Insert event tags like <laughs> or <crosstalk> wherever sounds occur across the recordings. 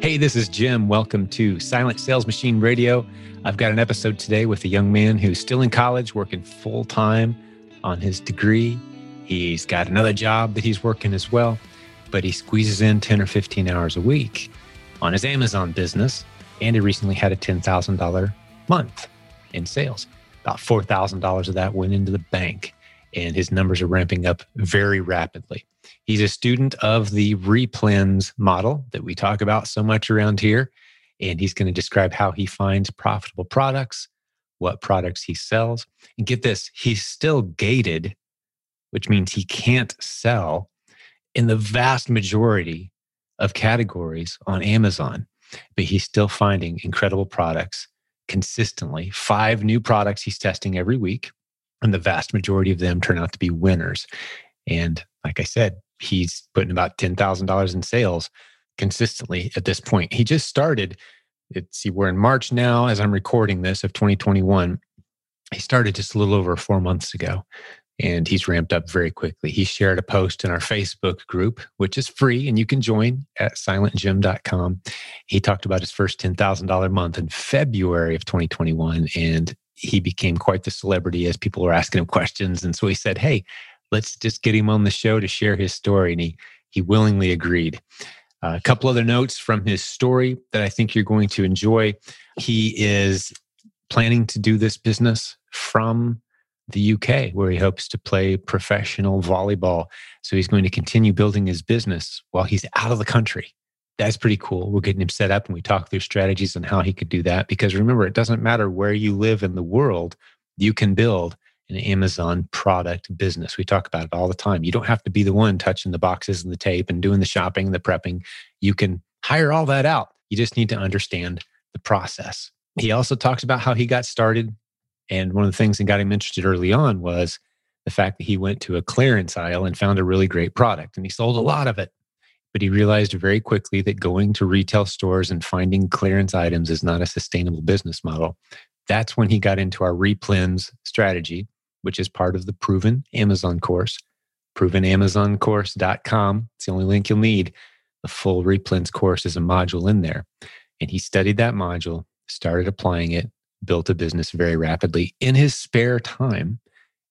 Hey, this is Jim. Welcome to Silent Sales Machine Radio. I've got an episode today with a young man who's still in college, working full time on his degree. He's got another job that he's working as well, but he squeezes in 10 or 15 hours a week on his Amazon business. And he recently had a $10,000 month in sales. About $4,000 of that went into the bank, and his numbers are ramping up very rapidly. He's a student of the replens model that we talk about so much around here. And he's going to describe how he finds profitable products, what products he sells. And get this, he's still gated, which means he can't sell in the vast majority of categories on Amazon, but he's still finding incredible products consistently. Five new products he's testing every week, and the vast majority of them turn out to be winners. And like I said, he's putting about $10,000 in sales consistently at this point. He just started, it's see, we're in March now as I'm recording this of 2021. He started just a little over four months ago and he's ramped up very quickly. He shared a post in our Facebook group, which is free and you can join at silentjim.com. He talked about his first $10,000 month in February of 2021 and he became quite the celebrity as people were asking him questions. And so he said, Hey, let's just get him on the show to share his story. And he, he willingly agreed. Uh, a couple other notes from his story that I think you're going to enjoy. He is planning to do this business from the UK, where he hopes to play professional volleyball. So he's going to continue building his business while he's out of the country. That's pretty cool. We're getting him set up and we talk through strategies on how he could do that. Because remember, it doesn't matter where you live in the world, you can build an Amazon product business. We talk about it all the time. You don't have to be the one touching the boxes and the tape and doing the shopping, and the prepping. You can hire all that out. You just need to understand the process. He also talks about how he got started and one of the things that got him interested early on was the fact that he went to a clearance aisle and found a really great product and he sold a lot of it. But he realized very quickly that going to retail stores and finding clearance items is not a sustainable business model. That's when he got into our replens strategy, which is part of the proven Amazon course, provenamazoncourse.com. It's the only link you'll need. The full replens course is a module in there. And he studied that module, started applying it, built a business very rapidly in his spare time.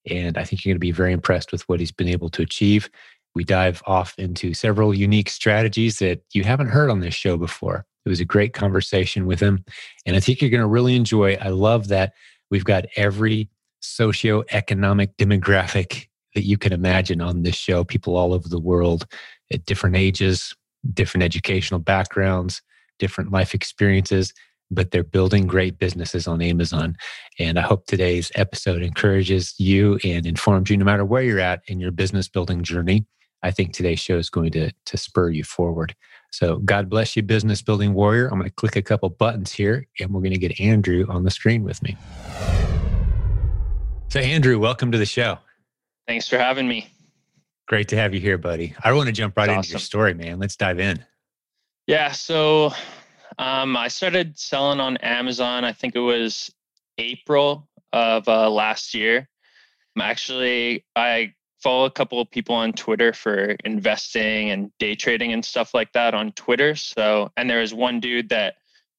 And I think you're going to be very impressed with what he's been able to achieve. We dive off into several unique strategies that you haven't heard on this show before. It was a great conversation with him. And I think you're going to really enjoy. I love that we've got every socioeconomic demographic that you can imagine on this show, people all over the world at different ages, different educational backgrounds, different life experiences but they're building great businesses on Amazon. And I hope today's episode encourages you and informs you no matter where you're at in your business building journey. I think today's show is going to, to spur you forward. So, God bless you, business building warrior. I'm going to click a couple buttons here and we're going to get Andrew on the screen with me. So, Andrew, welcome to the show. Thanks for having me. Great to have you here, buddy. I want to jump right That's into awesome. your story, man. Let's dive in. Yeah. So, um, I started selling on Amazon. I think it was April of uh, last year. Actually, I follow a couple of people on Twitter for investing and day trading and stuff like that on Twitter. So, and there was one dude that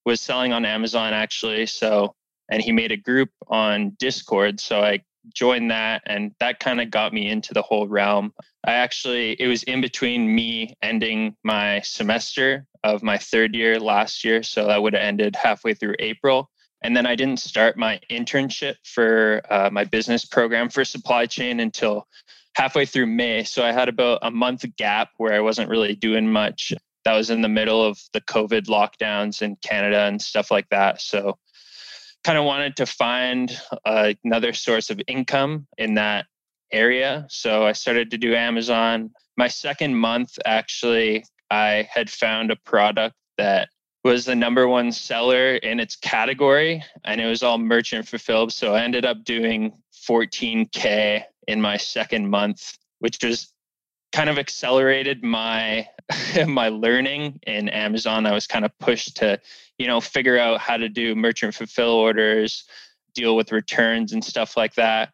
was selling on Amazon actually. So, and he made a group on Discord. So I joined that and that kind of got me into the whole realm. I actually, it was in between me ending my semester of my third year last year. So that would have ended halfway through April. And then I didn't start my internship for uh, my business program for supply chain until halfway through May. So I had about a month gap where I wasn't really doing much. That was in the middle of the COVID lockdowns in Canada and stuff like that. So kind of wanted to find uh, another source of income in that area. So I started to do Amazon. My second month, actually, I had found a product that was the number one seller in its category and it was all merchant fulfilled. So I ended up doing 14K in my second month, which was kind of accelerated my <laughs> my learning in Amazon. I was kind of pushed to, you know, figure out how to do merchant fulfill orders, deal with returns and stuff like that.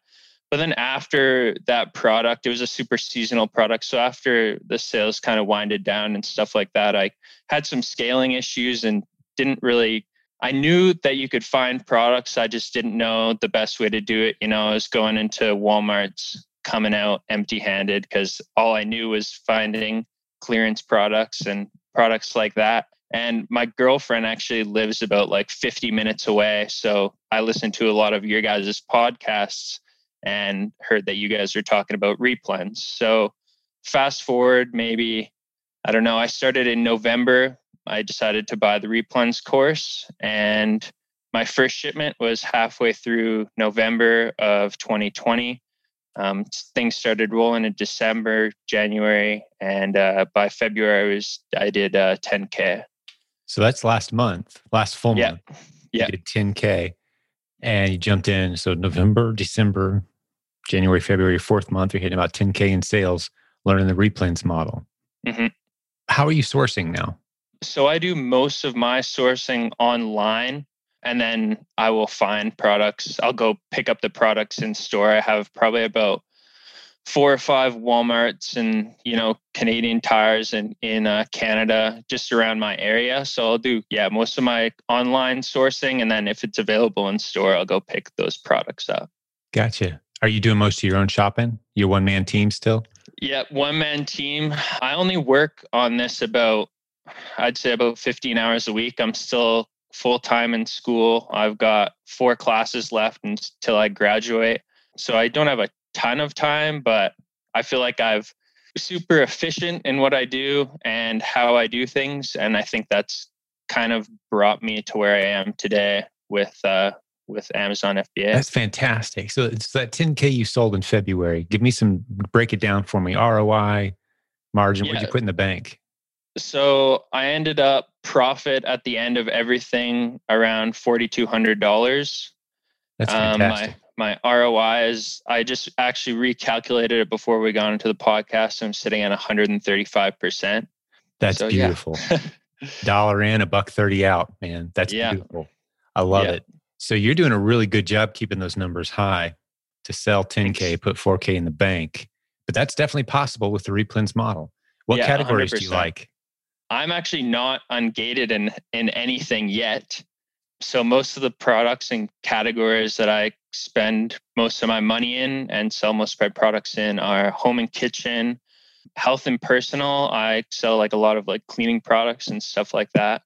but then after that product, it was a super seasonal product. So after the sales kind of winded down and stuff like that, I had some scaling issues and didn't really I knew that you could find products. I just didn't know the best way to do it. You know, I was going into Walmart's coming out empty handed because all I knew was finding clearance products and products like that. And my girlfriend actually lives about like 50 minutes away. So I listened to a lot of your guys' podcasts and heard that you guys are talking about replens. So fast forward, maybe, I don't know, I started in November. I decided to buy the replens course and my first shipment was halfway through November of 2020. Um, things started rolling in December, January, and uh, by February, I was I did uh, 10k. So that's last month, last full yeah. month. Yeah, you did 10k, and you jumped in. So November, December, January, February, fourth month, you're hitting about 10k in sales, learning the replens model. Mm-hmm. How are you sourcing now? So I do most of my sourcing online and then I will find products. I'll go pick up the products in store. I have probably about four or five Walmarts and you know Canadian tires and in uh, Canada just around my area. So I'll do yeah most of my online sourcing, and then if it's available in store, I'll go pick those products up. Gotcha. Are you doing most of your own shopping? Your one man team still? Yeah, one man team. I only work on this about I'd say about 15 hours a week. I'm still full time in school. I've got four classes left until I graduate. So I don't have a ton of time, but I feel like I've super efficient in what I do and how I do things. And I think that's kind of brought me to where I am today with uh, with Amazon FBA. That's fantastic. So it's that 10K you sold in February. Give me some break it down for me. ROI, margin, yeah. what'd you put in the bank? So I ended up profit at the end of everything around forty two hundred dollars. That's fantastic. Um, my, my ROI is I just actually recalculated it before we got into the podcast. I'm sitting at 135 percent. That's so, beautiful. Yeah. <laughs> Dollar in, a buck thirty out, man. That's yeah. beautiful. I love yeah. it. So you're doing a really good job keeping those numbers high to sell 10K, put 4K in the bank. But that's definitely possible with the replens model. What categories 100%. do you like? I'm actually not ungated in in anything yet. So most of the products and categories that I spend most of my money in and sell most of my products in are home and kitchen, health and personal. I sell like a lot of like cleaning products and stuff like that,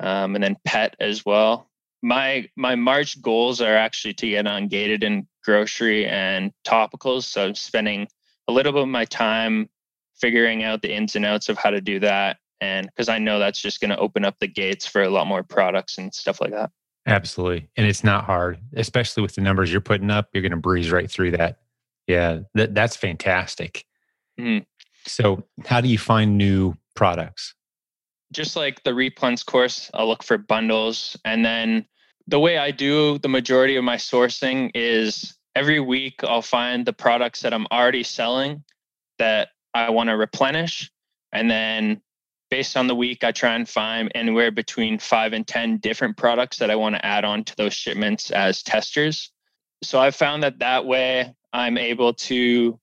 um, and then pet as well. My my March goals are actually to get ungated in grocery and topicals. So I'm spending a little bit of my time figuring out the ins and outs of how to do that and because I know that's just going to open up the gates for a lot more products and stuff like that. Absolutely. And it's not hard, especially with the numbers you're putting up. You're going to breeze right through that. Yeah, that, that's fantastic. Mm. So, how do you find new products? Just like the replens course, I'll look for bundles. And then the way I do the majority of my sourcing is every week I'll find the products that I'm already selling that I want to replenish. And then based on the week, I try and find anywhere between five and 10 different products that I want to add on to those shipments as testers. So I've found that that way I'm able to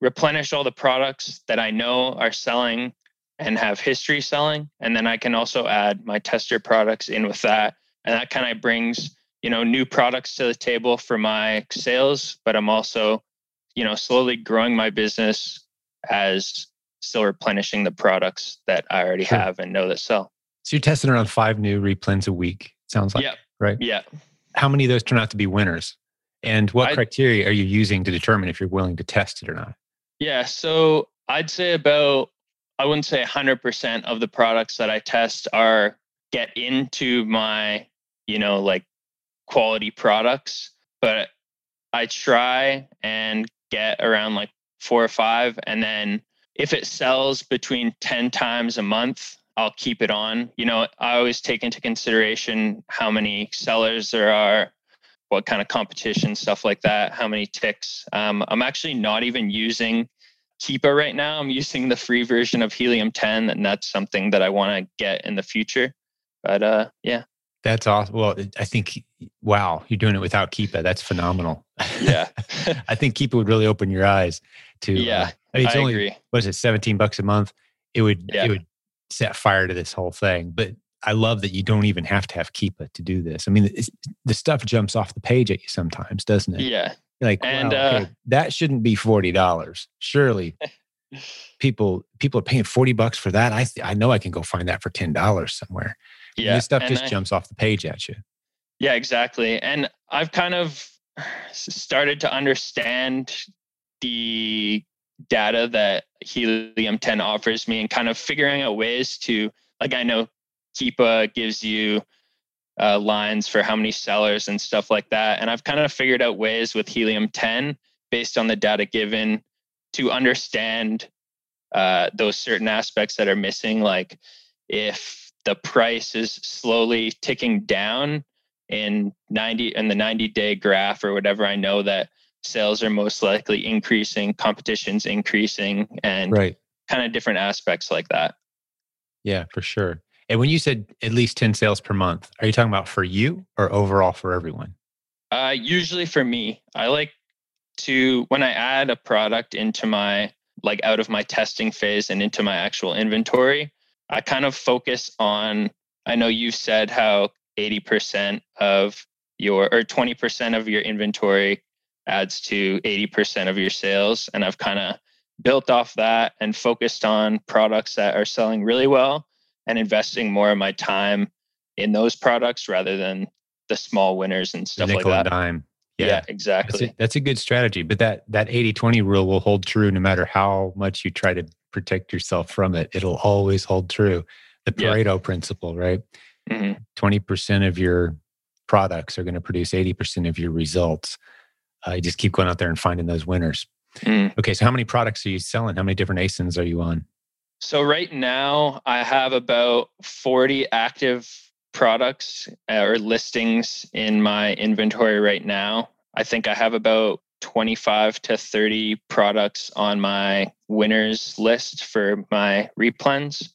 replenish all the products that I know are selling and have history selling. And then I can also add my tester products in with that. And that kind of brings, you know, new products to the table for my sales, but I'm also, you know, slowly growing my business as still replenishing the products that I already sure. have and know that sell. So you're testing around five new replens a week. Sounds like, yeah. right? Yeah. How many of those turn out to be winners? And what I, criteria are you using to determine if you're willing to test it or not? Yeah. So I'd say about, I wouldn't say 100% of the products that I test are get into my, you know, like quality products, but I try and get around like four or five. And then if it sells between 10 times a month, I'll keep it on. You know, I always take into consideration how many sellers there are, what kind of competition, stuff like that, how many ticks. Um, I'm actually not even using Keepa right now. I'm using the free version of Helium 10, and that's something that I want to get in the future. But uh, yeah. That's awesome. Well, I think, wow, you're doing it without Keepa. That's phenomenal. Yeah. <laughs> I think Keepa would really open your eyes to. Yeah. Uh, I mean, it's I only, agree. what is it, 17 bucks a month? It would, Yeah. it would set fire to this whole thing. But I love that you don't even have to have Keepa to do this. I mean, the stuff jumps off the page at you sometimes, doesn't it? Yeah. You're like, And, wow, okay, uh, that shouldn't be $40. Surely <laughs> people, people are paying 40 bucks for that. I, th- I know I can go find that for $10 somewhere. And Yeah. This stuff and just I- jumps off the page at you. Yeah, exactly. And I've kind of started to understand the data that Helium 10 offers me and kind of figuring out ways to, like, I know Keepa gives you uh, lines for how many sellers and stuff like that. And I've kind of figured out ways with Helium 10 based on the data given to understand uh, those certain aspects that are missing. Like if the price is slowly ticking down in 90 in the 90 day graph or whatever, I know that sales are most likely increasing, competition's increasing, and Right. kind of different aspects like that. Yeah, for sure. And when you said at least 10 sales per month, are you talking about for you or overall for everyone? Uh, usually for me, I like to when I add a product into my like out of my testing phase and into my actual inventory, I kind of focus on. I know you've said how 80% of your or 20% of your inventory adds to 80% of your sales, and I've kind of built off that and focused on products that are selling really well and investing more of my time in those products rather than the small winners and stuff like nickel and that. dime. Yeah, Yeah. That's exactly. a, that's a good strategy. But that that 80-20 rule will hold true no matter how much you try to protect yourself from it. It'll always hold true. The Yeah. Pareto principle, right? hmm 20% of your products are going to produce 80% of your results. Uh, you just keep going out there and finding those winners. Mm. Okay, so how many products are you selling? How many different ASINs are you on? So right now, I have about 40 active products uh, or listings in my inventory right now. I think I have about 25 to 30 products on my winners list for my replens.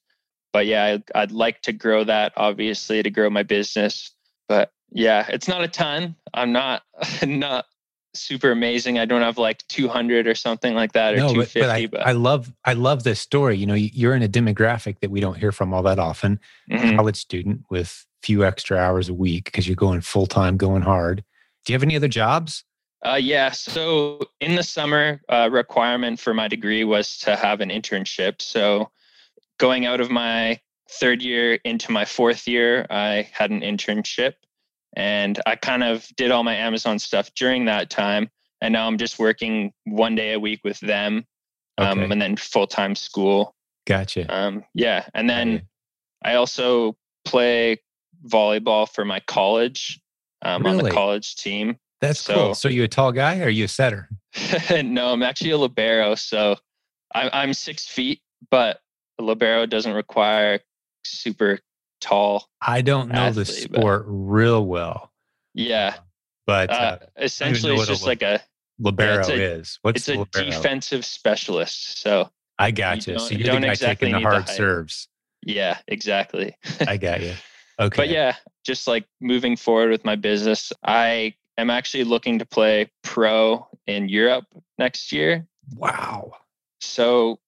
But yeah, I'd like to grow that obviously to grow my business. But yeah, it's not a ton. I'm not <laughs> not super amazing. I don't have like 200 or something like that or no, 250. but I, I love I love this story. You know, you- you're in a demographic that we don't hear from all that often. Mhm. College student with few extra hours a week because you're going full time, going hard. Do you have any other jobs? Uh, yeah. So in the summer, uh, requirement for my degree was to have an internship. So going out of my third year into my fourth year, I had an internship, and I kind of did all my Amazon stuff during that time. And now I'm just working one day a week with them, um, Okay. and then full time school. Gotcha. Um, yeah, and then. I also play volleyball for my college um, on the college team. That's so- cool. So you a tall guy or are you a setter? <laughs> no, I'm actually a libero. So I'm I'm six feet, but a libero doesn't require super tall. I don't know the Athlete, but- sport real well, Yeah, but uh, uh, essentially it's what a just like a libero it's a- is. What's it's a libero? defensive specialist. So I got you. don't- So you you're don't guy exactly taking the need the hard serves. yeah, exactly. I got you. <laughs> Okay. But yeah, just like moving forward with my business, I am actually looking to play pro in Europe next year. Wow. So,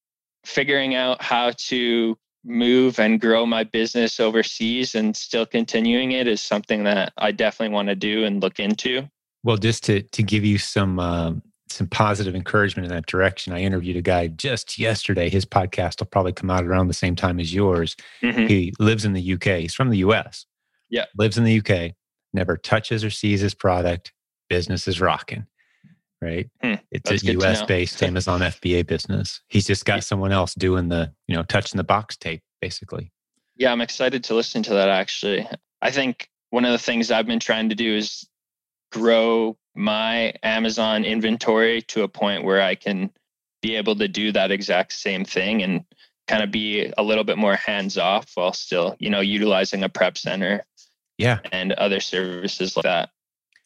figuring out how to move and grow my business overseas and still continuing it is something that I definitely want to do and look into. Well, just to to give you some um, some positive encouragement in that direction, I interviewed a guy just yesterday. His podcast will probably come out around the same time as yours. Mhm. He lives in the UK. He's from the US. Yeah. Lives in the UK. Never touches or sees his product. Business is rocking. Right. Hmm, It's a US based Amazon FBA business. He's just got someone else doing the, you know, touching the box tape, basically. Yeah, I'm excited to listen to that actually. I think one of the things I've been trying to do is grow my Amazon inventory to a point where I can be able to do that exact same thing and kind of be a little bit more hands off while still, you know, utilizing a prep center Yeah. and other services like that.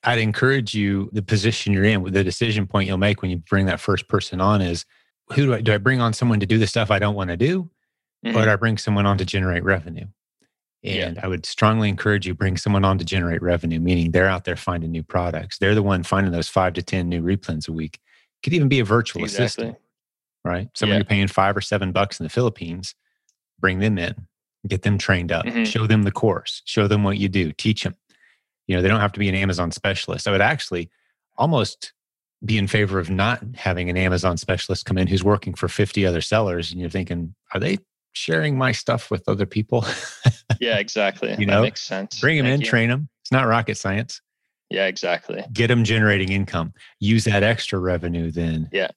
I'd encourage you, the position you're in, with the decision point you'll make when you bring that first person on is who do I, do I bring on someone to do the stuff I don't want to do? Or Mhm. do I bring someone on to generate revenue? And yeah. I would strongly encourage you bring someone on to generate revenue, meaning they're out there finding new products. They're the one finding those five to 10 new replens a week. Could even be a virtual exactly. assistant, right? Someone yeah. you're paying five or seven bucks in the Philippines, bring them in, get them trained up, mm-hmm. show them the course, show them what you do, teach them. You know, they don't have to be an Amazon specialist. I would actually almost be in favor of not having an Amazon specialist come in who's working for 50 other sellers. And you're thinking, are they sharing my stuff with other people? <laughs> yeah, exactly. you know, that makes sense. Bring them Thank in, you. train them. It's not rocket science. Yeah, exactly. Get them generating income. Use that extra revenue then. Yeah.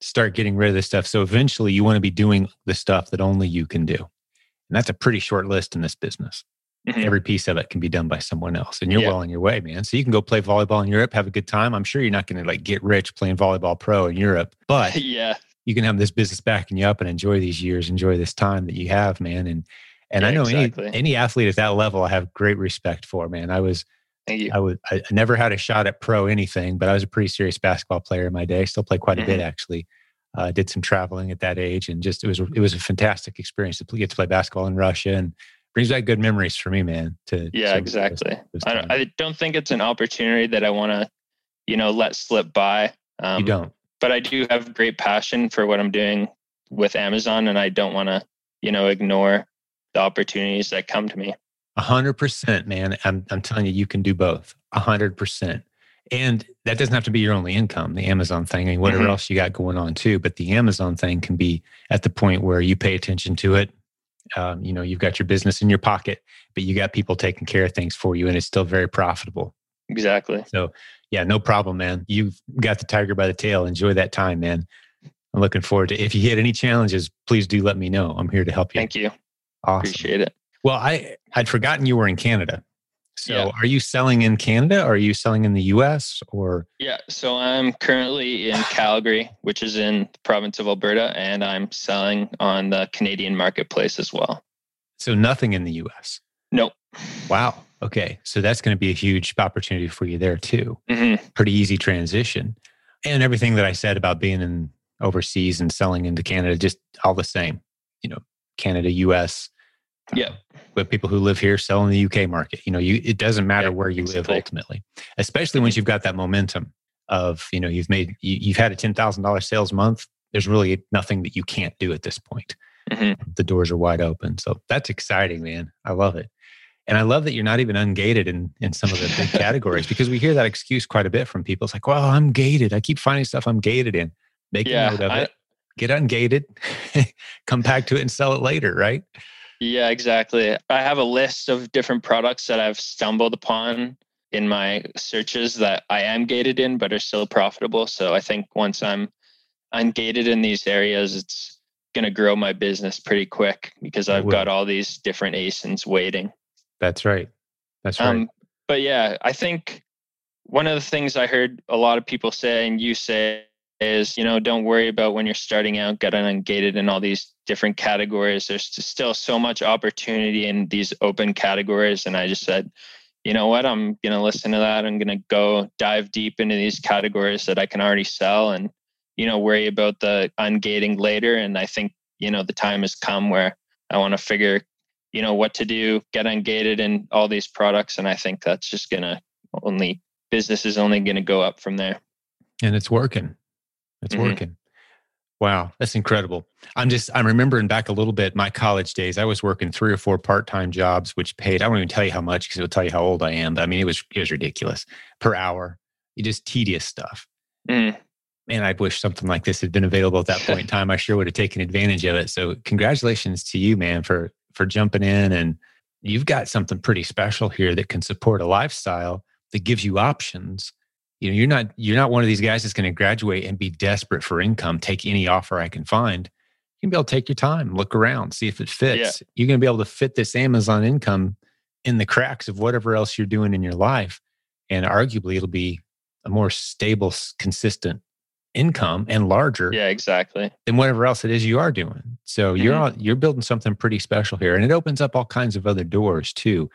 Start getting rid of this stuff. So eventually you want to be doing the stuff that only you can do. And that's a pretty short list in this business. Mm-hmm. Every piece of it can be done by someone else, and you're yeah. well on your way, man. So you can go play volleyball in Europe, have a good time. I'm sure you're not going to like get rich playing volleyball pro in Europe, but <laughs> yeah, you can have this business backing you up and enjoy these years, enjoy this time that you have, man. And and yeah, I know exactly. any any athlete at that level, I have great respect for, man. I was I would I never had a shot at pro anything, but I was a pretty serious basketball player in my day. Still play quite a mm-hmm. bit actually. Uh, did some traveling at that age, and just it was it was a fantastic experience to get to play basketball in Russia and brings back good memories for me, man. To yeah, exactly. Those, those I, don't, I don't think it's an opportunity that I want to, you know, let slip by. Um, you don't. But I do have great passion for what I'm doing with Amazon, and I don't want to, you know, ignore the opportunities that come to me. A hundred percent, man. I'm I'm telling you, you can do both. A hundred percent. And that doesn't have to be your only income, the Amazon thing, I mean, whatever mm-hmm. else you got going on too. But the Amazon thing can be at the point where you pay attention to it um, you know you've got your business in your pocket but you got people taking care of things for you and it's still very profitable. Exactly. So yeah no problem man. You've got the tiger by the tail. Enjoy that time man. I'm looking forward to if you hit any challenges please do let me know. I'm here to help you. Thank you. Awesome. appreciate it. Well i i'd forgotten you were in canada so yeah. are you selling in Canada? Or are you selling in the US or? Yeah. So I'm currently in Calgary, which is in the province of Alberta, and I'm selling on the Canadian marketplace as well. So nothing in the US? Nope. Wow. Okay. So that's going to be a huge opportunity for you there too. Mm-hmm. Pretty easy transition. And everything that I said about being in overseas and selling into Canada, just all the same, you know, Canada, US, yeah. But people who live here sell in the UK market. You know, you it doesn't matter yeah, where you exactly. live ultimately, especially once mm-hmm. you've got that momentum of you know you've made you, you've had a ten thousand dollars sales month. There's really nothing that you can't do at this point. Mm-hmm. The doors are wide open, so that's exciting, man. I love it, and I love that you're not even ungated in in some of the big <laughs> categories because we hear that excuse quite a bit from people. It's like, well, I'm gated. I keep finding stuff I'm gated in. Make yeah, a note of I, it. Get ungated. <laughs> come back to it and sell it later, right? Yeah, exactly. I have a list of different products that I've stumbled upon in my searches that I am gated in, but are still profitable. So I think once I'm ungated in these areas, it's going to grow my business pretty quick because I've got all these different ASINs waiting. That's right. That's right. Um, but yeah, I think one of the things I heard a lot of people say, and you say, is you know don't worry about when you're starting out getting ungated in all these different categories. There's still so much opportunity in these open categories and i just said you know what? I'm going to listen to that. I'm going to go dive deep into these categories that i can already sell and you know worry about the ungating later. And i think you know the time has come where i want to figure you know what to do get ungated in all these products and i think that's just going to only business is only going to go up from there. And it's working. It's mm-hmm. working. Wow, that's incredible. I'm just I'm remembering back a little bit my college days. I was working three or four part-time jobs which paid I won't even tell you how much because it'll tell you how old I am, but I mean it was it was ridiculous per hour. You just tedious stuff. Mm. Man, I wish something like this had been available at that point in time. I sure would have taken advantage of it. So congratulations to you, man, for for jumping in and you've got something pretty special here that can support a lifestyle that gives you options you know you're not you're not one of these guys that's going to graduate and be desperate for income take any offer i can find. You can be able to take your time look around see if it fits. Yeah. you're going to be able to fit this amazon income in the cracks of whatever else you're doing in your life and arguably it'll be a more stable consistent income and larger yeah exactly. than whatever else it is you are doing. So mm-hmm. you're you're building something pretty special here and it opens up all kinds of other doors too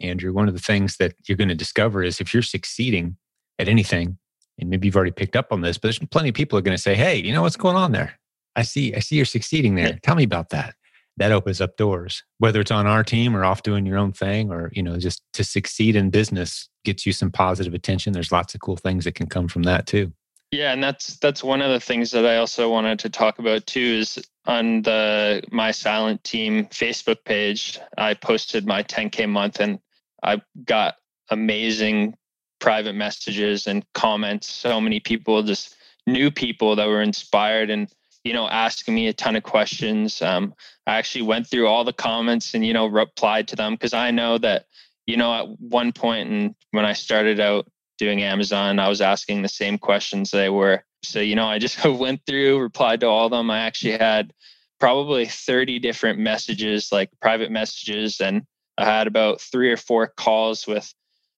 andrew. One of the things that you're going to discover is if you're succeeding at anything, and maybe you've already picked up on this, but there's plenty of people are going to say, "Hey, you know what's going on there? I see, I see you're succeeding there. Tell me about that." that opens up doors, whether it's on our team or off doing your own thing or, you know, just to succeed in business gets you some positive attention. There's lots of cool things that can come from that too. Yeah, and that's that's one of the things that I also wanted to talk about too is on the my silent team Facebook page, I posted my 10k month and I got amazing private messages and comments. So many people, just new people that were inspired and you know asking me a ton of questions. Um, I actually went through all the comments and you know replied to them because I know that you know at one point and when I started out doing Amazon, I was asking the same questions they were. So, you know, I just <laughs> went through, replied to all of them. I actually had probably 30 different messages, like private messages, and I had about three or four calls with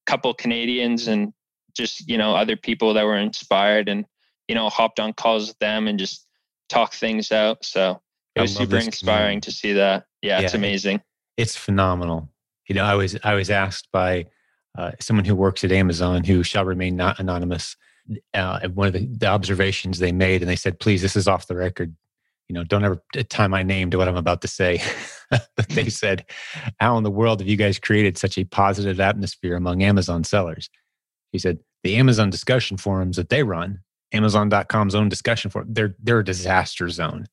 couple Canadians and just, you know, other people that were inspired and, you know, hopped on calls with them and just talk things out. So it was super inspiring community. to see that. Yeah, yeah, it's amazing. It's phenomenal. You know, I was I was asked by uh, someone who works at Amazon who shall remain not anonymous. Uh, one of the, the, observations they made, and they said, "Please, this is off the record. You know, don't ever tie my name to what I'm about to say." <laughs> they <laughs> said, "How in the world have you guys created such a positive atmosphere among Amazon sellers?" He said, "The Amazon discussion forums that they run, Amazon.com's own discussion forum, they're they're a disaster zone.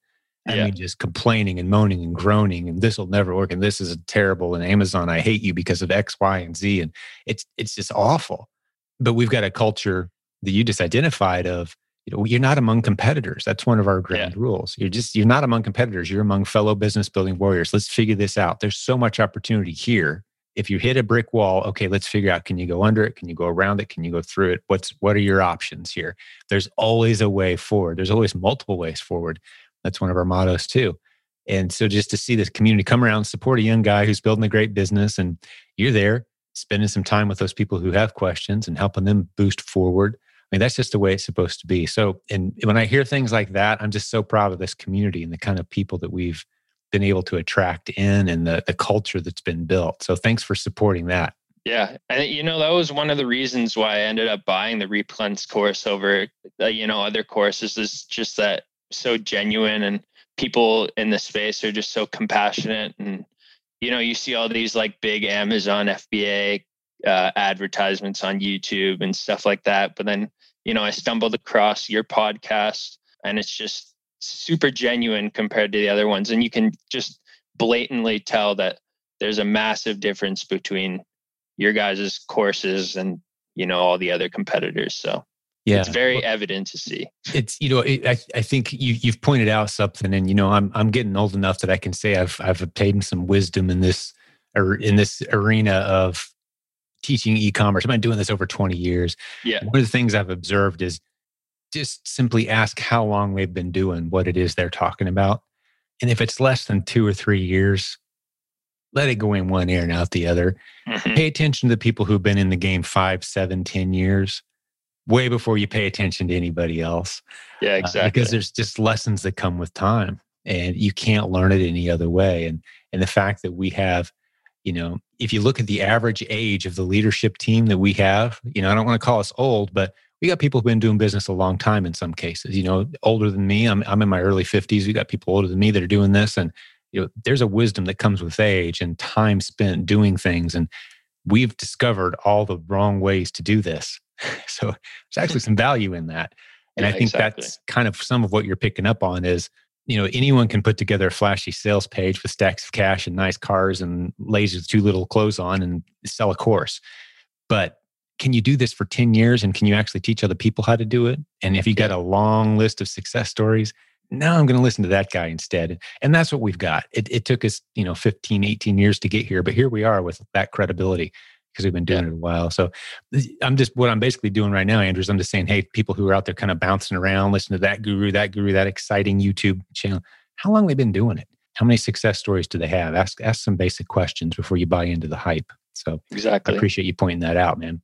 I yeah. mean, just complaining and moaning and groaning, and this will never work, and this is terrible, and Amazon, I hate you because of X, Y, and Z, and it's it's just awful. But we've got a culture that you just identified of, you know, you're not among competitors. That's one of our grand yeah. rules. You're just you're not among competitors. You're among fellow business building warriors. Let's figure this out. There's so much opportunity here. If you hit a brick wall, okay, let's figure out: can you go under it? Can you go around it? Can you go through it? What's what are your options here? There's always a way forward. There's always multiple ways forward that's one of our mottos too. And so just to see this community come around, support a young guy who's building a great business, and you're there spending some time with those people who have questions and helping them boost forward. I mean, that's just the way it's supposed to be. So, and when I hear things like that, I'm just so proud of this community and the kind of people that we've been able to attract in and the, the culture that's been built. So, thanks for supporting that. Yeah, and you know that was one of the reasons why I ended up buying the Replens course over, uh, you know, other courses. Is just that so genuine and people in the space are just so compassionate and you know you see all these like big amazon fba uh, advertisements on youtube and stuff like that but then you know i stumbled across your podcast and it's just super genuine compared to the other ones. And you can just blatantly tell that there's a massive difference between your guys' courses and you know all the other competitors. So yeah. it's very well, evident to see. it's you know it, I, I think you you've pointed out something and you know i'm i'm getting old enough that i can say i've i've obtained some wisdom in this or in this arena of teaching e-commerce i've been doing this over 20 years yeah one of the things i've observed is just simply ask how long they've been doing what it is they're talking about and if it's less than two or three years let it go in one ear and out the other mm-hmm. pay attention to the people who've been in the game five seven ten years way before you pay attention to anybody else. Yeah, exactly. Uh, because there's just lessons that come with time and you can't learn it any other way. And and the fact that we have, you know, if you look at the average age of the leadership team that we have, you know, I don't want to call us old, but we got people who've been doing business a long time in some cases, you know, older than me. I'm I'm in my early 50s. We got people older than me that are doing this. And you know, there's a wisdom that comes with age and time spent doing things. And we've discovered all the wrong ways to do this <laughs> so there's actually some value in that. And yeah, I think exactly. that's kind of some of what you're picking up on is, you know, anyone can put together a flashy sales page with stacks of cash and nice cars and ladies with too little clothes on and sell a course. But can you do this for 10 years and can you actually teach other people how to do it? And if you got a long list of success stories, now I'm going to listen to that guy instead. And that's what we've got. It, it took us, you know, 15, 18 years to get here, but here we are with that credibility because we've been doing yeah. it a while. So I'm just what I'm basically doing right now, Andrew, is I'm just saying, hey, people who are out there kind of bouncing around, listen to that guru, that guru, that exciting YouTube channel. How long have they been doing it? How many success stories do they have? Ask ask some basic questions before you buy into the hype. So exactly, I appreciate you pointing that out, man.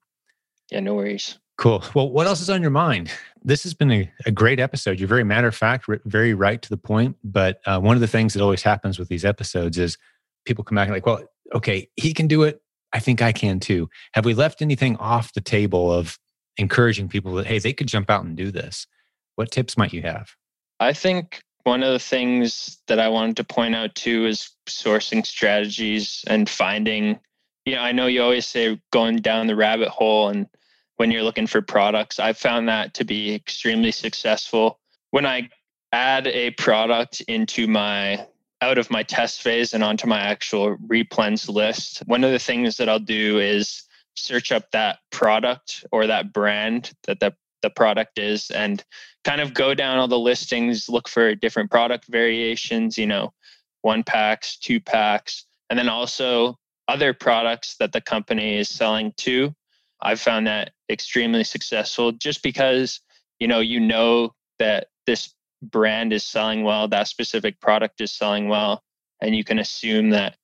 Yeah, no worries. Cool. Well, what else is on your mind? This has been a, a great episode. You're very matter of fact, very right to the point. But uh, one of the things that always happens with these episodes is people come back and like, well, okay, he can do it. I think I can too. Have we left anything off the table of encouraging people that, hey, they could jump out and do this? What tips might you have? I think one of the things that I wanted to point out too is sourcing strategies and finding, you know, I know you always say going down the rabbit hole and when you're looking for products. I've found that to be extremely successful. When I add a product into my out of my test phase and onto my actual replens list, one of the things that I'll do is search up that product or that brand that the, the product is and kind of go down all the listings, look for different product variations, you know, one packs, two packs, and then also other products that the company is selling too. I've found that extremely successful just because, you know, you know that this brand is selling well, that specific product is selling well, and you can assume that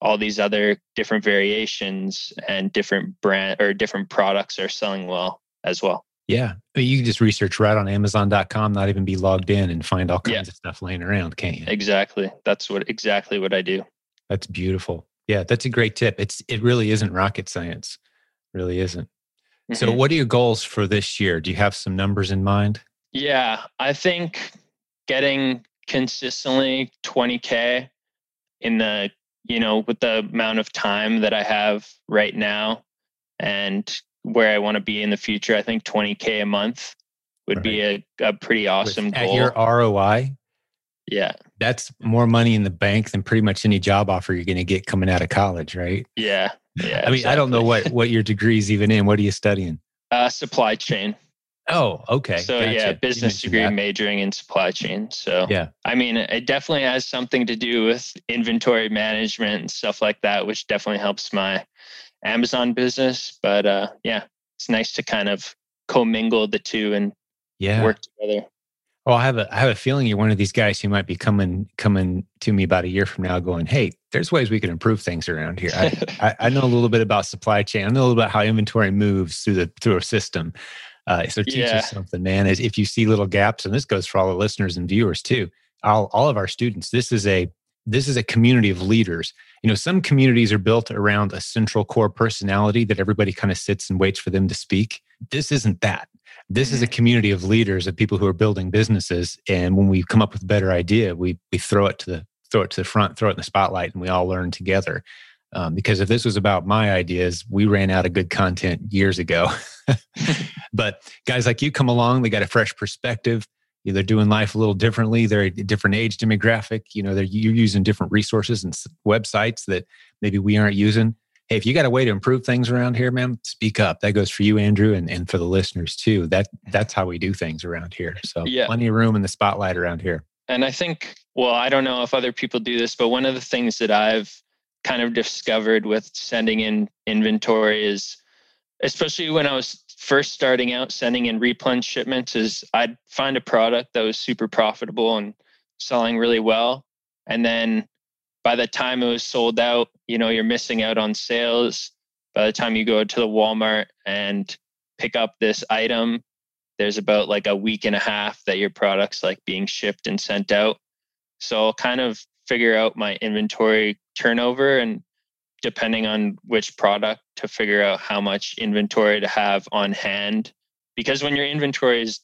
all these other different variations and different brand or different products are selling well as well. Yeah. You can just research right on Amazon.com, not even be logged in and find all kinds yeah. of stuff laying around, can't you? Exactly. That's what exactly what I do. That's beautiful. Yeah, that's a great tip. It's it really isn't rocket science. It really isn't. Mm-hmm. So what are your goals for this year? Do you have some numbers in mind? Yeah, I think getting consistently 20k in the you know with the amount of time that i have right now and where i want to be in the future i think 20k a month would right. be a, a pretty awesome with, goal. At your roi yeah. That's more money in the bank than pretty much any job offer you're going to get coming out of college right? Yeah yeah i mean exactly. i don't know what what your degree is even in. What are you studying? Uh supply chain Oh, okay. So gotcha. yeah, business degree that. majoring in supply chain. So yeah, I mean, it definitely has something to do with inventory management and stuff like that, which definitely helps my Amazon business. But uh, yeah, it's nice to kind of commingle the two and yeah work together. Well, I have a I have a feeling you're one of these guys who might be coming coming to me about a year from now, going, "Hey, there's ways we can improve things around here." I, <laughs> I, I know a little bit about supply chain. I know a little about how inventory moves through the through a system. Uh, so teach yeah. us something, man. Is if you see little gaps, and this goes for all the listeners and viewers too. All, all of our students. This is a this is a community of leaders. You know, some communities are built around a central core personality that everybody kind of sits and waits for them to speak. This isn't that. This is a mm-hmm. community of leaders of people who are building businesses. And when we come up with a better idea, we we throw it to the throw it to the front, throw it in the spotlight, and we all learn together. Um, because if this was about my ideas, we ran out of good content years ago. <laughs> <laughs> but guys like you come along, they got a fresh perspective. They're doing life a little differently. They're a different age demographic. You know, they're you're using different resources and websites that maybe we aren't using. Hey, if you got a way to improve things around here, man, speak up. That goes for you, Andrew, and, and for the listeners too. That that's how we do things around here. So yeah. plenty of room in the spotlight around here. And I think, well, I don't know if other people do this, but one of the things that I've kind of discovered with sending in inventory is especially when I was first starting out sending in replenish shipments is I'd find a product that was super profitable and selling really well. And then by the time it was sold out you know you're missing out on sales. By the time you go to the Walmart and pick up this item there's about like a week and a half that your product's like being shipped and sent out. So I'll kind of figure out my inventory turnover and depending on which product to figure out how much inventory to have on hand. Because when your inventory is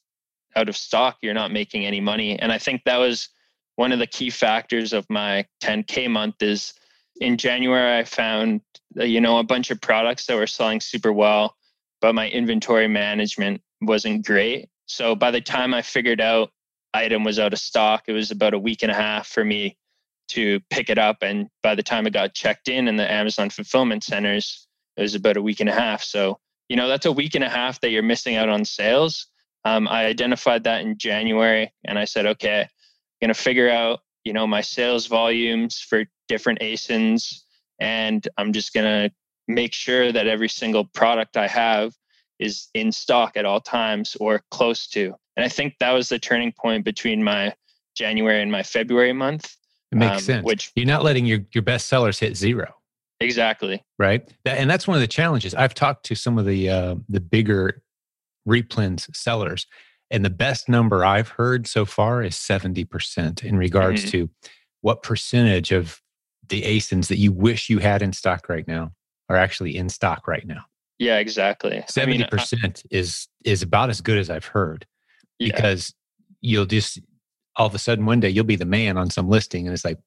out of stock you're not making any money. And i think that was one of the key factors of my 10k month is in january i found uh, you know a bunch of products that were selling super well but my inventory management wasn't great. So by the time i figured out item was out of stock it was about a week and a half for me to pick it up. And by the time it got checked in in the Amazon fulfillment centers, it was about a week and a half. So, you know, that's a week and a half that you're missing out on sales. Um, I identified that in January and I said, okay, I'm going to figure out, you know, my sales volumes for different ASINs. And I'm just going to make sure that every single product I have is in stock at all times or close to. And I think that was the turning point between my January and my February month it makes um, sense. Which you're not letting your, your best sellers hit zero. Exactly. Right. That, and that's one of the challenges. I've talked to some of the uh, the bigger replens sellers, and the best number I've heard so far is 70% in regards mm-hmm. to what percentage of the ASINs that you wish you had in stock right now are actually in stock right now. Yeah, exactly. 70% I mean, is is about as good as I've heard. Yeah. Because you'll just all of a sudden one day you'll be the man on some listing and it's like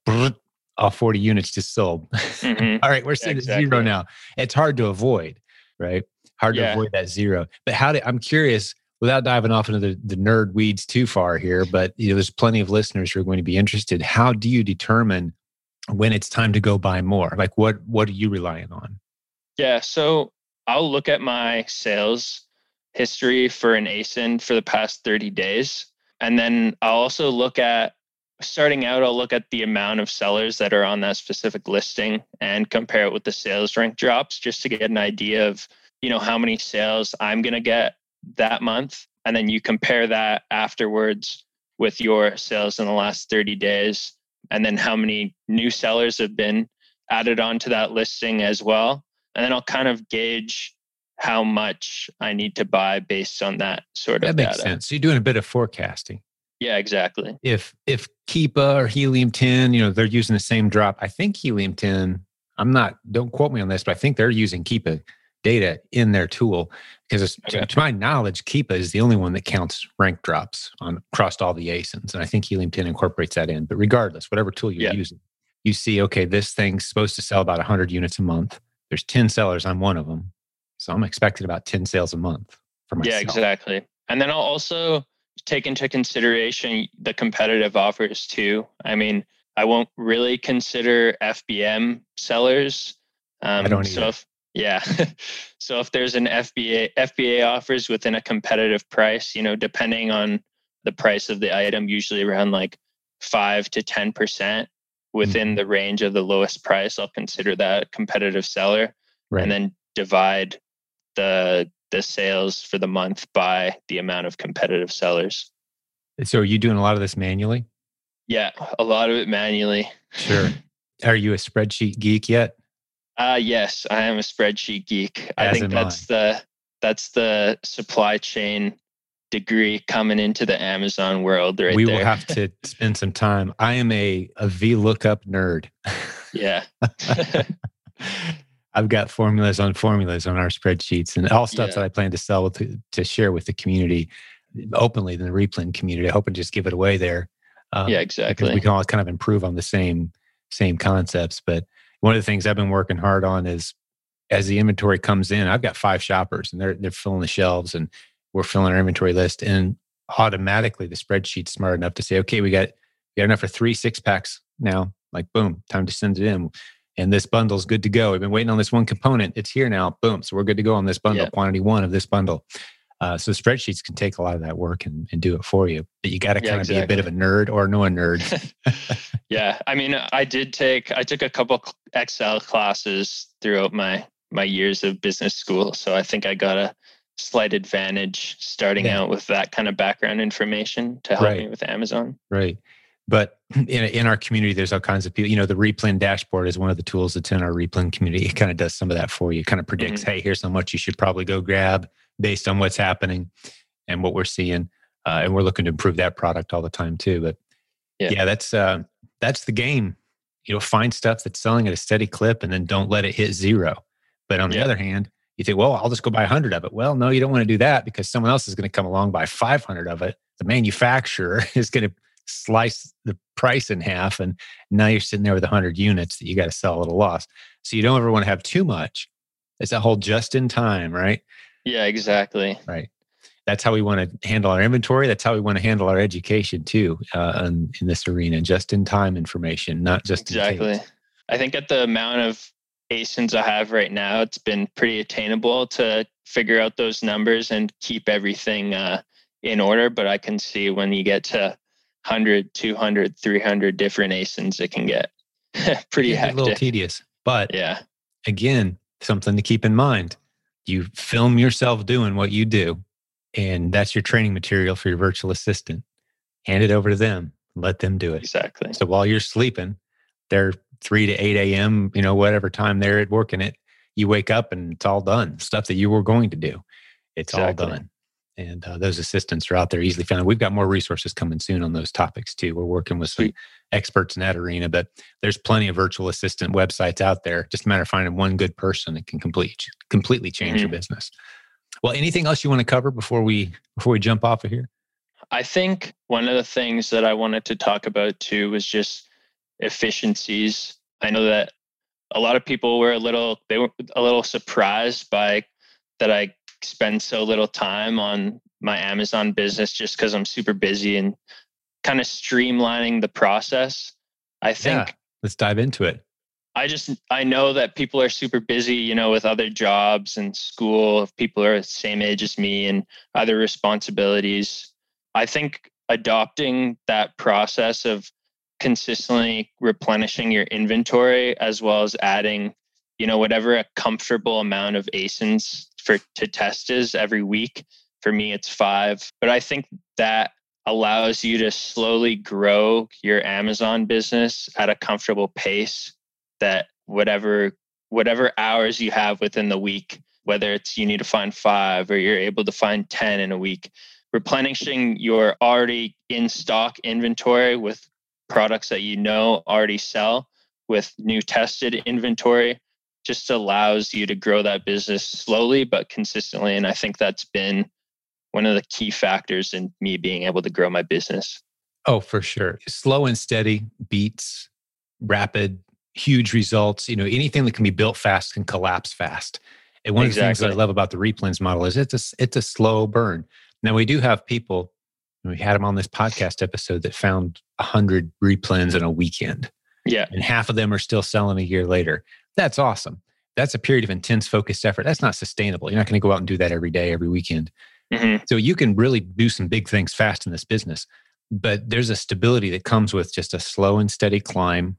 all 40 units just sold. Mm-hmm. <laughs> all right, we're sitting exactly. at zero now. It's hard to avoid, right? Hard yeah. to avoid that zero. But how do I'm curious, without diving off into the, the nerd weeds too far here, but you know, there's plenty of listeners who are going to be interested. How do you determine when it's time to go buy more? Like what what are you relying on? Yeah, so I'll look at my sales history for an ASIN for the past 30 days. And then I'll also look at starting out, I'll look at the amount of sellers that are on that specific listing and compare it with the sales rank drops just to get an idea of, you know, how many sales I'm going to get that month. And then you compare that afterwards with your sales in the last 30 days and then how many new sellers have been added onto that listing as well. And then I'll kind of gauge how much I need to buy based on that sort of that makes data. sense. So you're doing a bit of forecasting. Yeah, exactly. If if Keepa or Helium 10, you know, they're using the same drop. I think Helium 10, I'm not, don't quote me on this, but I think they're using Keepa data in their tool because okay. to, to, my knowledge, Keepa is the only one that counts rank drops on across all the ASINs. And I think Helium 10 incorporates that in. But regardless, whatever tool you're yeah. using, you see, okay, this thing's supposed to sell about 100 units a month. There's 10 sellers. I'm one of them. So I'm expecting about 10 sales a month for myself. Yeah, exactly. And then I'll also take into consideration the competitive offers too. I mean, I won't really consider FBM sellers. Um, I don't either. So if, yeah. <laughs> so if there's an FBA FBA offers within a competitive price, you know, depending on the price of the item, usually around like five to ten percent within mm-hmm. the range of the lowest price, I'll consider that competitive seller. Right. And then divide the the sales for the month by the amount of competitive sellers. So are you doing a lot of this manually? Yeah, a lot of it manually. Sure. <laughs> Are you a spreadsheet geek yet? Uh yes, I am a spreadsheet geek. As I think that's I. the that's the supply chain degree coming into the Amazon world right there. we there. will have to <laughs> spend some time. I am a a VLOOKUP nerd. Yeah. <laughs> I've got formulas on formulas on our spreadsheets and all stuff yeah. that I plan to sell to, to share with the community openly in the Replen community. I hope and just give it away there. Um, yeah, exactly. Because we can all kind of improve on the same same concepts. But one of the things I've been working hard on is as the inventory comes in, I've got five shoppers and they're they're filling the shelves and we're filling our inventory list and automatically the spreadsheet's smart enough to say, okay, we got we got enough for three six packs now. Like boom, time to send it in and this bundle's good to go. We've been waiting on this one component. It's here now. Boom. So we're good to go on this bundle, yeah. quantity one of this bundle. Uh, so spreadsheets can take a lot of that work and, and do it for you. But you got to yeah, kind of exactly. be a bit of a nerd or know a nerd. <laughs> <laughs> yeah. I mean, I did take, I took a couple Excel classes throughout my, my years of business school. So I think I got a slight advantage starting yeah. out with that kind of background information to help right. me with Amazon. Right. But <clears throat> in, in our community, there's all kinds of people. You know, the Replen dashboard is one of the tools that's in our Replen community. It kind of does some of that for you. It kind of predicts, mm-hmm. hey, here's how much you should probably go grab based on what's happening and what we're seeing. Uh, and we're looking to improve that product all the time too. But yeah, yeah that's uh, that's the game. You know, find stuff that's selling at a steady clip, and then don't let it hit zero. But on the other hand, you think, well, I'll just go buy 100 of it. Well, no, you don't want to do that because someone else is going to come along buy 500 of it. The manufacturer <laughs> is going to slice the price in half and now you're sitting there with 100 units that you got to sell at a loss. So you don't ever want to have too much. It's that whole just in time right? Yeah exactly. Right. That's how we want to handle our inventory. That's how we want to handle our education too uh, in, in this arena. Just in time information not just exactly. i think at the amount of asins i have right now it's been pretty attainable to figure out those numbers and keep everything uh, in order but i can see when you get to 100, 200, 300 different ASINs, it can get <laughs> pretty hectic. A little tedious. But yeah, again, something to keep in mind. You film yourself doing what you do, and that's your training material for your virtual assistant. Hand it over to them. Let them do it. Exactly. So while you're sleeping, they're 3 to 8 a.m., you know, whatever time they're at working it, you wake up and it's all done. Stuff that you were going to do. It's exactly. all done and uh, those assistants are out there easily found. We've got more resources coming soon on those topics too. We're working with some experts in that arena, but there's plenty of virtual assistant websites out there. Just a matter of finding one good person that can complete completely change mm-hmm. your business. Well, anything else you want to cover before we before we jump off of here? I think one of the things that I wanted to talk about too was just efficiencies. I know that a lot of people were a little they were a little surprised by that I spend so little time on my Amazon business just because I'm super busy and kind of streamlining the process. I think yeah, let's dive into it. I just I know that people are super busy, you know, with other jobs and school. If people are the same age as me and other responsibilities, I think adopting that process of consistently replenishing your inventory as well as adding, you know, whatever a comfortable amount of ASINs for to test is every week. For me, it's five. But I think that allows you to slowly grow your Amazon business at a comfortable pace that whatever whatever hours you have within the week, whether it's you need to find five or you're able to find 10 in a week, replenishing your already in stock inventory with products that you know already sell with new tested inventory just allows you to grow that business slowly but consistently. And I think that's been one of the key factors in me being able to grow my business. Oh, for sure. Slow and steady beats rapid, huge results. You know, anything that can be built fast can collapse fast. And one exactly. of the things I love about the replens model is it's a, it's a slow burn. Now we do have people, we had them on this podcast episode that found a hundred replens in a weekend. Yeah. And half of them are still selling a year later. That's awesome. That's a period of intense focused effort. That's not sustainable. You're not going to go out and do that every day, every weekend. Mm-hmm. So you can really do some big things fast in this business, but there's a stability that comes with just a slow and steady climb,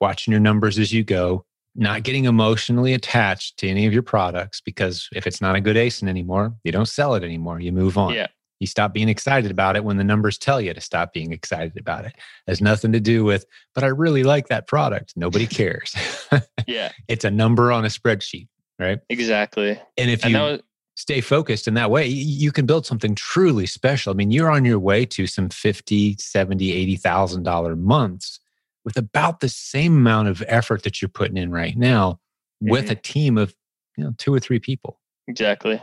watching your numbers as you go, not getting emotionally attached to any of your products because if it's not a good ASIN anymore, you don't sell it anymore. You move on. Yeah. You stop being excited about it when the numbers tell you to stop being excited about it. it has nothing to do with, but I really like that product. Nobody <laughs> cares. yeah. <laughs> It's a number on a spreadsheet, right? Exactly. And if you was, stay focused in that way, you can build something truly special. I mean, you're on your way to some 50, 70, 80,000 dollar months with about the same amount of effort that you're putting in right now mm-hmm. with a team of, you know, two or three people. Exactly.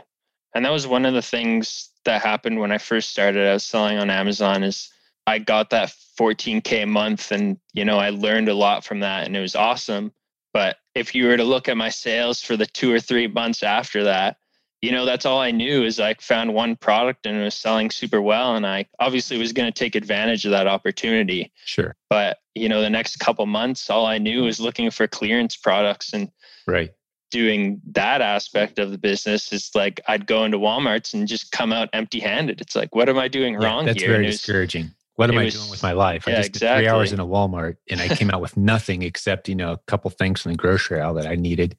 And that was one of the things that happened when I first started. I was selling on Amazon is I got that 14k a month and you know, I learned a lot from that and it was awesome. But if you were to look at my sales for the 2 or 3 months after that, you know, that's all I knew is I found one product and it was selling super well. And I obviously was going to take advantage of that opportunity. Sure. But, you know, the next couple months, all I knew was looking for clearance products and right. Doing that aspect of the business is like I'd go into Walmart's and just come out empty handed. It's like, what am I doing yeah, wrong that's here? That's very discouraging. What am I doing with my life? Yeah, I just exactly. three hours in a Walmart and I came out with <laughs> nothing except, you know, a couple things from the grocery aisle that I needed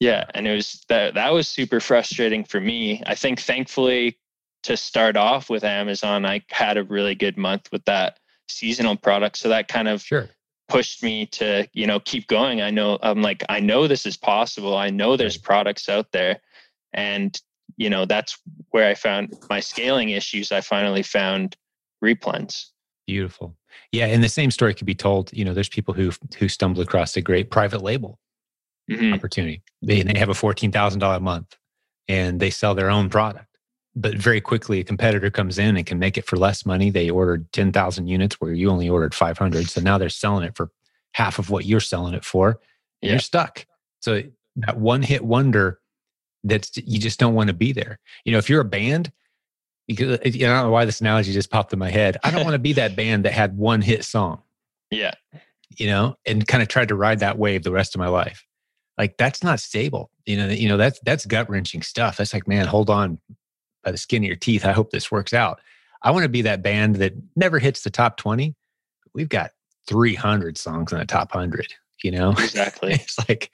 yeah, and it was that that was super frustrating for me. I think thankfully to start off with Amazon, I had a really good month with that seasonal product. So that kind of sure. Pushed me to, you know, keep going. I know I'm like, I know this is possible. I know there's products out there. And, you know, that's where I found my scaling issues. I finally found replens. Beautiful. Yeah. And the same story could be told. You know, there's people who who stumbled across a great private label mm-hmm. opportunity. They, they have a $14,000 a month and they sell their own product. But very quickly, a competitor comes in and can make it for less money. They ordered 10,000 units where you only ordered 500. So now they're selling it for half of what you're selling it for. Yeah. You're stuck. So that one hit wonder that's you just don't want to be there. You know, if you're a band, because you I don't know why this analogy just popped in my head. I don't want to be that <laughs> band that had one hit song. Yeah. You know, and kind of tried to ride that wave the rest of my life like that's not stable you know you know that's that's gut wrenching stuff that's like man hold on by the skin of your teeth i hope this works out. I want to be that band that never hits the top 20 we've got 300 songs in the top 100 you know? <laughs> Exactly. It's like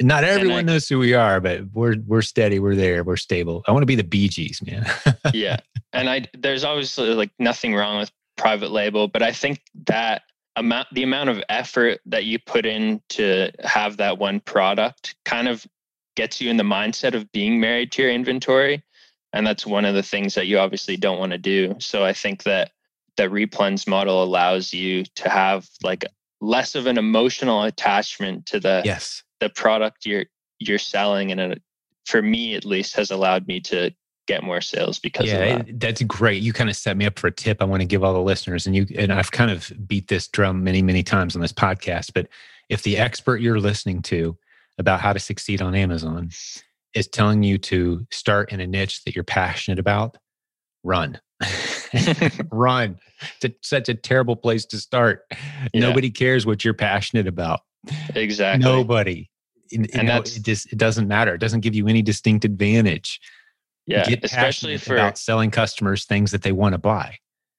not everyone I, knows who we are but we're we're steady we're there we're stable. I want to be the bee gees man. <laughs> Yeah and i there's obviously like nothing wrong with private label but i think that amount the amount of effort that you put in to have that one product kind of gets you in the mindset of being married to your inventory and that's one of the things that you obviously don't want to do so i think that the replens model allows you to have like less of an emotional attachment to the yes the product you're you're selling and it, for me at least has allowed me to get more sales because yeah, of that. that's great. You kind of set me up for a tip I want to give all the listeners, and you and I've kind of beat this drum many, many times on this podcast. But if the expert you're listening to about how to succeed on Amazon is telling you to start in a niche that you're passionate about, run. <laughs> run. It's such a terrible place to start. Yeah. Nobody cares what you're passionate about. Exactly. Nobody. You And know, that's- it just it doesn't matter. It doesn't give you any distinct advantage. yeah, Get especially for about selling customers things that they want to buy.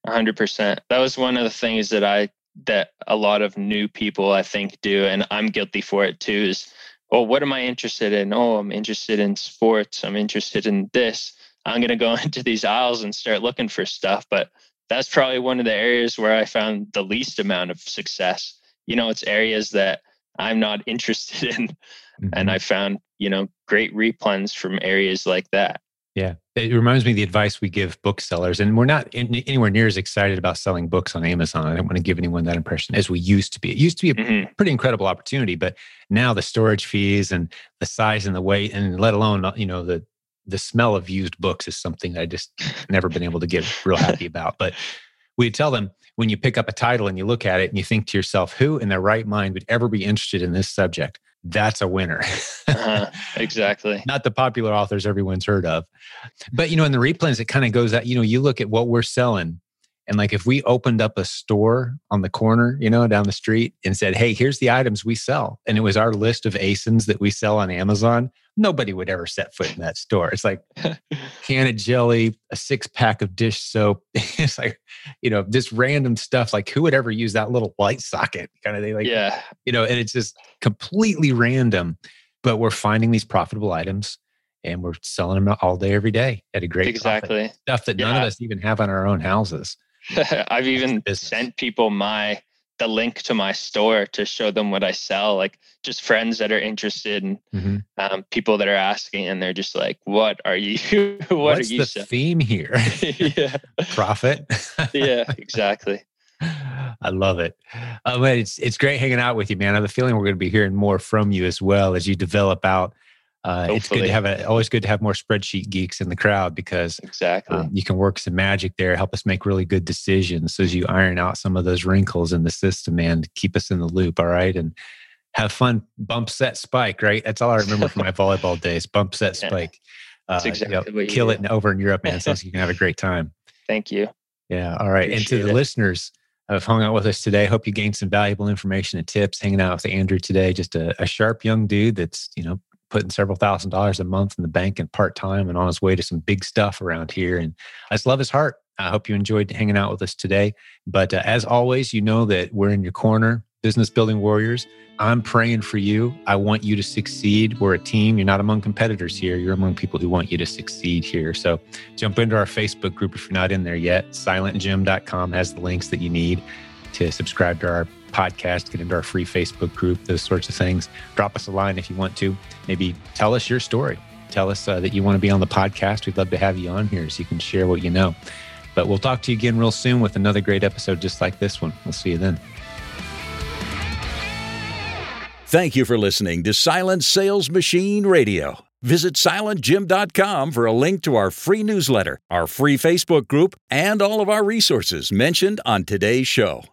hundred percent. That was one of the things that I that a lot of new people I think do, and I'm guilty for it too. Is well, what am I interested in? Oh, I'm interested in sports. I'm interested in this. I'm gonna go <laughs> into these aisles and start looking for stuff. But that's probably one of the areas where I found the least amount of success. You know, it's areas that I'm not <laughs> interested in, and Mhm. I found you know great replens from areas like that. Yeah. It reminds me of the advice we give booksellers. And we're not in, anywhere near as excited about selling books on Amazon. I don't want to give anyone that impression as we used to be. It used to be a Mhm. pretty incredible opportunity, but now the storage fees and the size and the weight, and let alone, you know, the the smell of used books is something that I just never been able to get real happy about. But we tell them when you pick up a title and you look at it and you think to yourself, who in their right mind would ever be interested in this subject? That's a winner. Uh-huh. <laughs> Exactly. not the popular authors everyone's heard of. But you know, in the replens, it kind of goes out, you know, you look at what we're selling. And like if we opened up a store on the corner, you know, down the street and said, Hey, here's the items we sell. And it was our list of ASINs that we sell on Amazon, nobody would ever set foot in that store. It's like <laughs> can of jelly, a six pack of dish soap. <laughs> it's like, you know, just random stuff. Like who would ever use that little light socket kind of thing? Like, yeah. you know, and it's just completely random. But we're finding these profitable items and we're selling them all day, every day at a great profit. Exactly. stuff that none of us even have on our own houses. <laughs> I've even sent people my the link to my store to show them what I sell, like just friends that are interested and Mhm. um, people that are asking, and they're just like, "What are you? <laughs> what What's are you the selling?" theme here? <laughs> <laughs> yeah, Profit. yeah, exactly. I love it. Uh, but it's it's great hanging out with you, man. I have a feeling we're going to be hearing more from you as well as you develop out. Uh, it's good to have a always good to have more spreadsheet geeks in the crowd because Exactly. um, you can work some magic there, help us make really good decisions as you iron out some of those wrinkles in the system, and keep us in the loop, all right, and have fun. Bump set spike, right? That's all I remember from my <laughs> volleyball days. Bump set Yeah. spike. That's Uh, exactly you know, kill do. it in- over in Europe, man. <laughs> Sounds like you can have a great time. Thank you. Yeah. All right. and to the it. listeners who have hung out with us today, hope you gained some valuable information and tips hanging out with Andrew today. Just a, a sharp young dude that's, you know, putting several thousand dollars a month in the bank and part time and on his way to some big stuff around here. And I just love his heart. I hope you enjoyed hanging out with us today. But uh, as always, you know that we're in your corner, business building warriors. I'm praying for you. I want you to succeed. We're a team. You're not among competitors here. You're among people who want you to succeed here. So jump into our Facebook group if you're not in there yet. SilentJim.com has the links that you need to subscribe to our podcast, get into our free Facebook group, those sorts of things. Drop us a line if you want to. Maybe tell us your story. Tell us uh, that you want to be on the podcast. We'd love to have you on here so you can share what you know. But we'll talk to you again real soon with another great episode just like this one. We'll see you then. Thank you for listening to Silent Sales Machine Radio. Visit silentjim.com for a link to our free newsletter, our free Facebook group, and all of our resources mentioned on today's show.